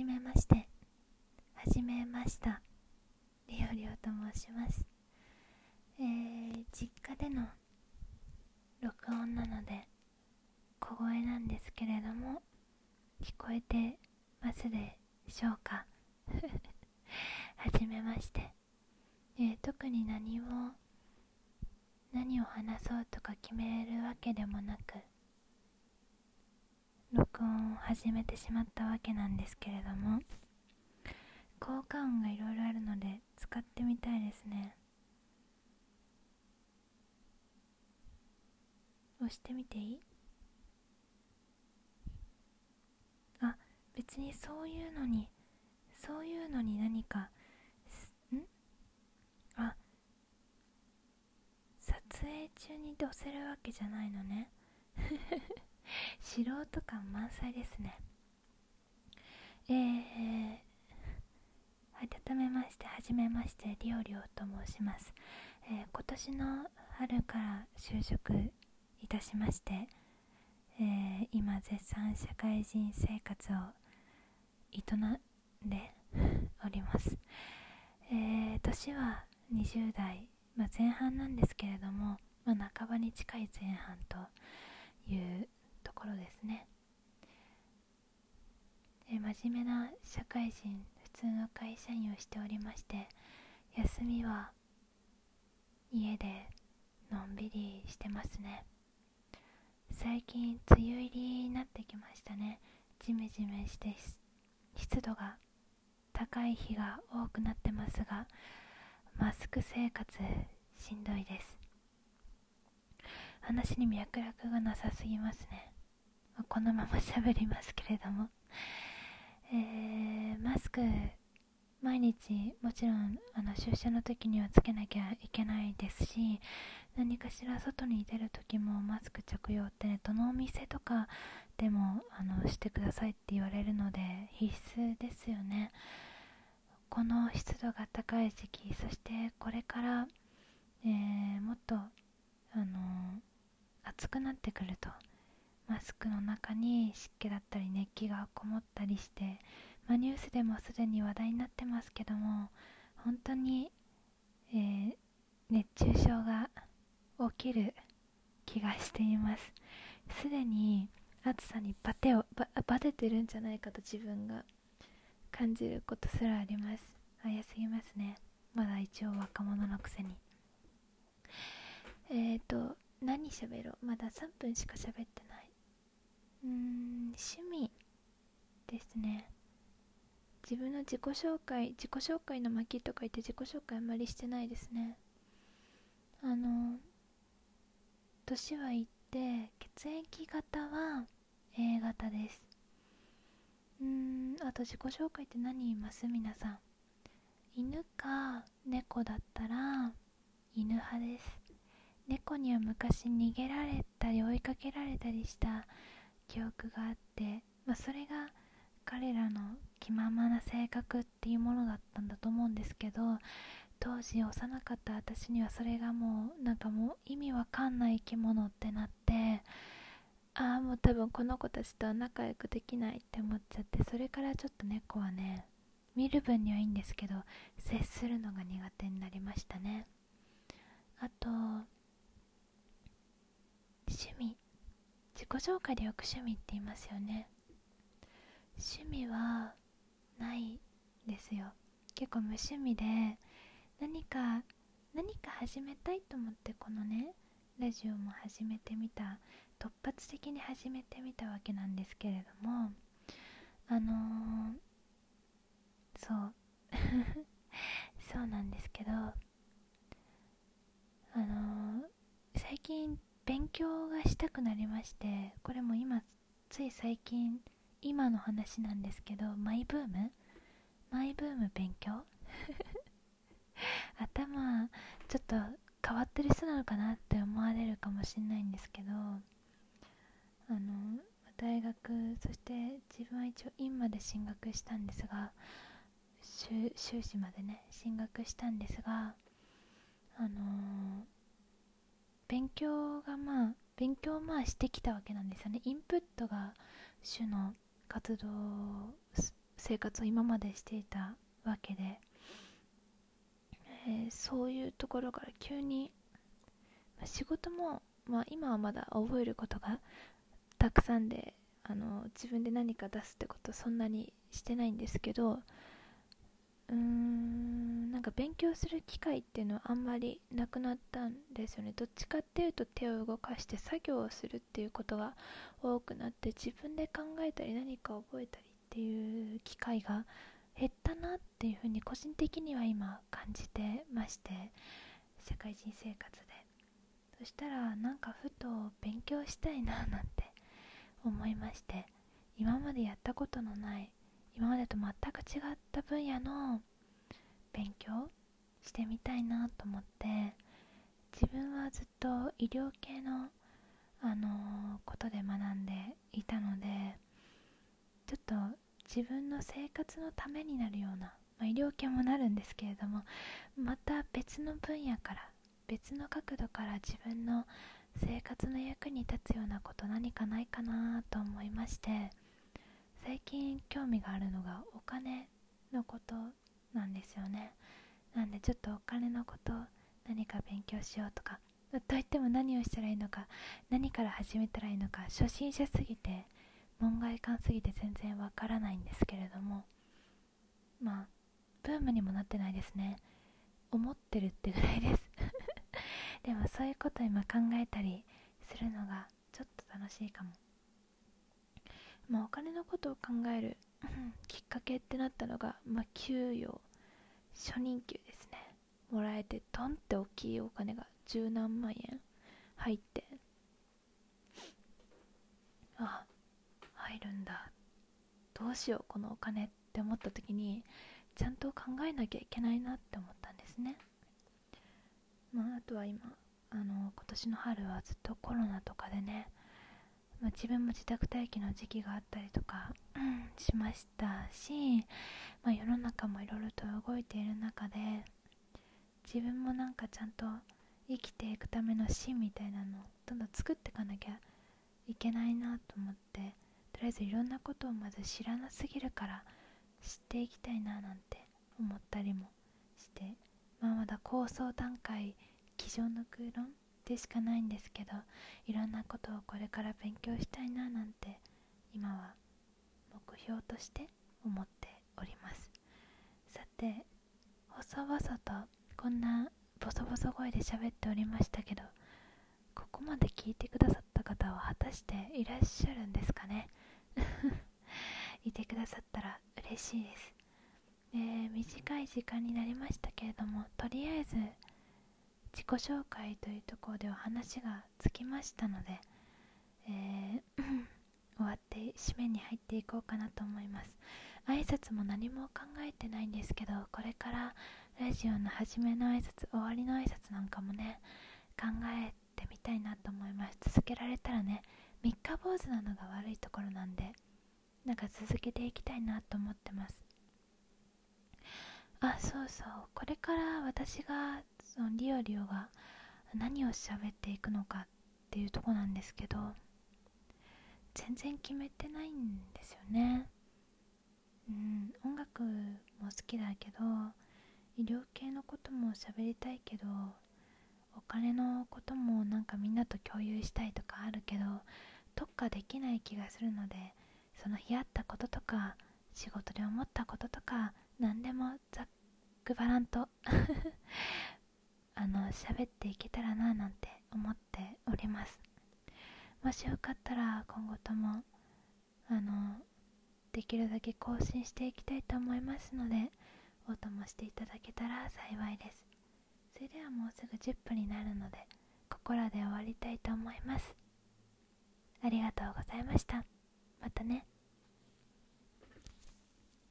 じめまして。はじめました。リオリオと申します。えー、実家での録音なので小声なんですけれども聞こえてますでしょうか？はじめまして、えー、特に何も何を話そうとか決めるわけでもなく録音を始めてしまったわけなんですけれども効果音がいろいろあるので使ってみたいですね。押してみていい？あ別にそういうのにそういうのに何かん？あ撮影中に押せるわけじゃないのね。素人感満載ですね。えー、改めましてはじめましてリオリオと申します、えー、今年の春から就職いたしまして、えー、今絶賛社会人生活を営んで おります、えー、年は20代、まあ、前半なんですけれども、まあ、半ばに近い前半というね、真面目な社会人普通の会社員をしておりまして休みは家でのんびりしてますね。最近梅雨入りになってきましたね。ジメジメして湿度が高い日が多くなってますがマスク生活しんどいです。話に脈絡がなさすぎますね。このまま喋りますけれども。えー、マスク毎日もちろんあの出社の時にはつけなきゃいけないですし何かしら外に出る時もマスク着用ってねどのお店とかでもあのしてくださいって言われるので必須ですよね。この湿度が高い時期そしてこれから、えー、もっとあの暑くなってくるとマスクの中に湿気だったり熱気がこもったりしてまあ、ニュースでもすでに話題になってますけども本当に、えー、熱中症が起きる気がしています。すでに暑さにバテをババテてるんじゃないかと自分が感じることすらあります。早すぎますね。まだ一応若者のくせに。えっ、ー、と何喋ろう。まだ3分しか喋ってない。うん趣味ですね。自分の自己紹介自己紹介の巻とか言って自己紹介あんまりしてないですね。あの年はいって血液型は A 型です。うんあと自己紹介って何言います？皆さん。犬か猫だったら犬派です。猫には昔逃げられたり追いかけられたりした記憶があって、まあ、それが彼らの気ままな性格っていうものだったんだと思うんですけど当時幼かった私にはそれがもうなんかもう意味わかんない生き物ってなってああもう多分この子たちとは仲良くできないって思っちゃってそれからちょっと猫はね見る分にはいいんですけど接するのが苦手になりましたね。あと趣味自己紹介でよく趣味って言いますよね。趣味はないですよ。結構無趣味で何か何か始めたいと思ってこのねラジオも始めてみた突発的に始めてみたわけなんですけれどもあのー、そう。そうなんですけどあのー、最近勉強がしたくなりましてこれも今つい最近今の話なんですけどマイブーム？マイブーム勉強？頭ちょっと変わってる人なのかなって思われるかもしれないんですけどあの大学そして自分は一応院まで進学したんですが修士までね進学したんですがあの勉強がまあ勉強まあしてきたわけなんですよね。インプットが主の活動生活を今までしていたわけで、えー、そういうところから急に、仕事も、まあ、今はまだ覚えることがたくさんであの自分で何か出すってことそんなにしてないんですけどうーんなんか勉強する機会っていうのはあんまりなくなったんですよね。どっちかっていうと手を動かして作業をするっていうことが多くなって自分で考えたり何か覚えたりっていう機会が減ったなっていうふうに個人的には今感じてまして社会人生活で。そしたらなんかふと勉強したいななんて思いまして今までやったことのない今までと全く違った分野の勉強してみたいなと思って自分はずっと医療系の、あの、ことで学んでいたのでちょっと自分の生活のためになるような、まあ、医療系もなるんですけれどもまた別の分野から別の角度から自分の生活の役に立つようなこと何かないかなと思いまして最近興味があるのがお金のことなんですよね。なんでちょっとお金のこと何か勉強しようとか。といっても何をしたらいいのか何から始めたらいいのか初心者すぎて門外観すぎて全然わからないんですけれども。まあブームにもなってないですね。思ってるってぐらいです。でもそういうこと今考えたりするのがちょっと楽しいかも。まあ、お金のことを考えるきっかけってなったのが、まあ、給与初任給ですね。もらえてトンって大きいお金が十何万円入ってあ入るんだ。どうしようこのお金って思った時にちゃんと考えなきゃいけないなって思ったんですね。まああとは今あの今年の春はずっとコロナとかでねまあ、自分も自宅待機の時期があったりとか、うん、しましたし、まあ、世の中もいろいろと動いている中で自分もなんかちゃんと生きていくための芯みたいなのをどんどん作っていかなきゃいけないなと思ってとりあえずいろんなことをまず知らなすぎるから知っていきたいななんて思ったりもして、まあ、まだ構想段階机上の空論でしかないんですけどいろんなことをこれから勉強したいななんて今は目標として思っております。さて細々とこんなボソボソ声で喋っておりましたけどここまで聞いてくださった方は果たしていらっしゃるんですかね？いてくださったら嬉しいです、えー、短い時間になりましたけれどもとりあえず自己紹介というところでは話がつきましたので、えー、終わって締めに入っていこうかなと思います。挨拶も何も考えてないんですけどこれからラジオの初めの挨拶終わりの挨拶なんかもね考えてみたいなと思います。続けられたらね三日坊主なのが悪いところなんでなんか続けていきたいなと思ってます。あそうそう。これから私がそのリオリオが何を喋っていくのかっていうとこなんですけど全然決めてないんですよね。うん音楽も好きだけど医療系のことも喋りたいけどお金のこともなんかみんなと共有したいとかあるけど特化できない気がするのでその日あったこととか仕事で思ったこととか何でもざっくばらんと あの喋っていけたらななんて思っております。もしよかったら今後ともあのできるだけ更新していきたいと思いますのでお供していただけたら幸いです。それではもうすぐ10分になるのでここらで終わりたいと思います。ありがとうございました。またね。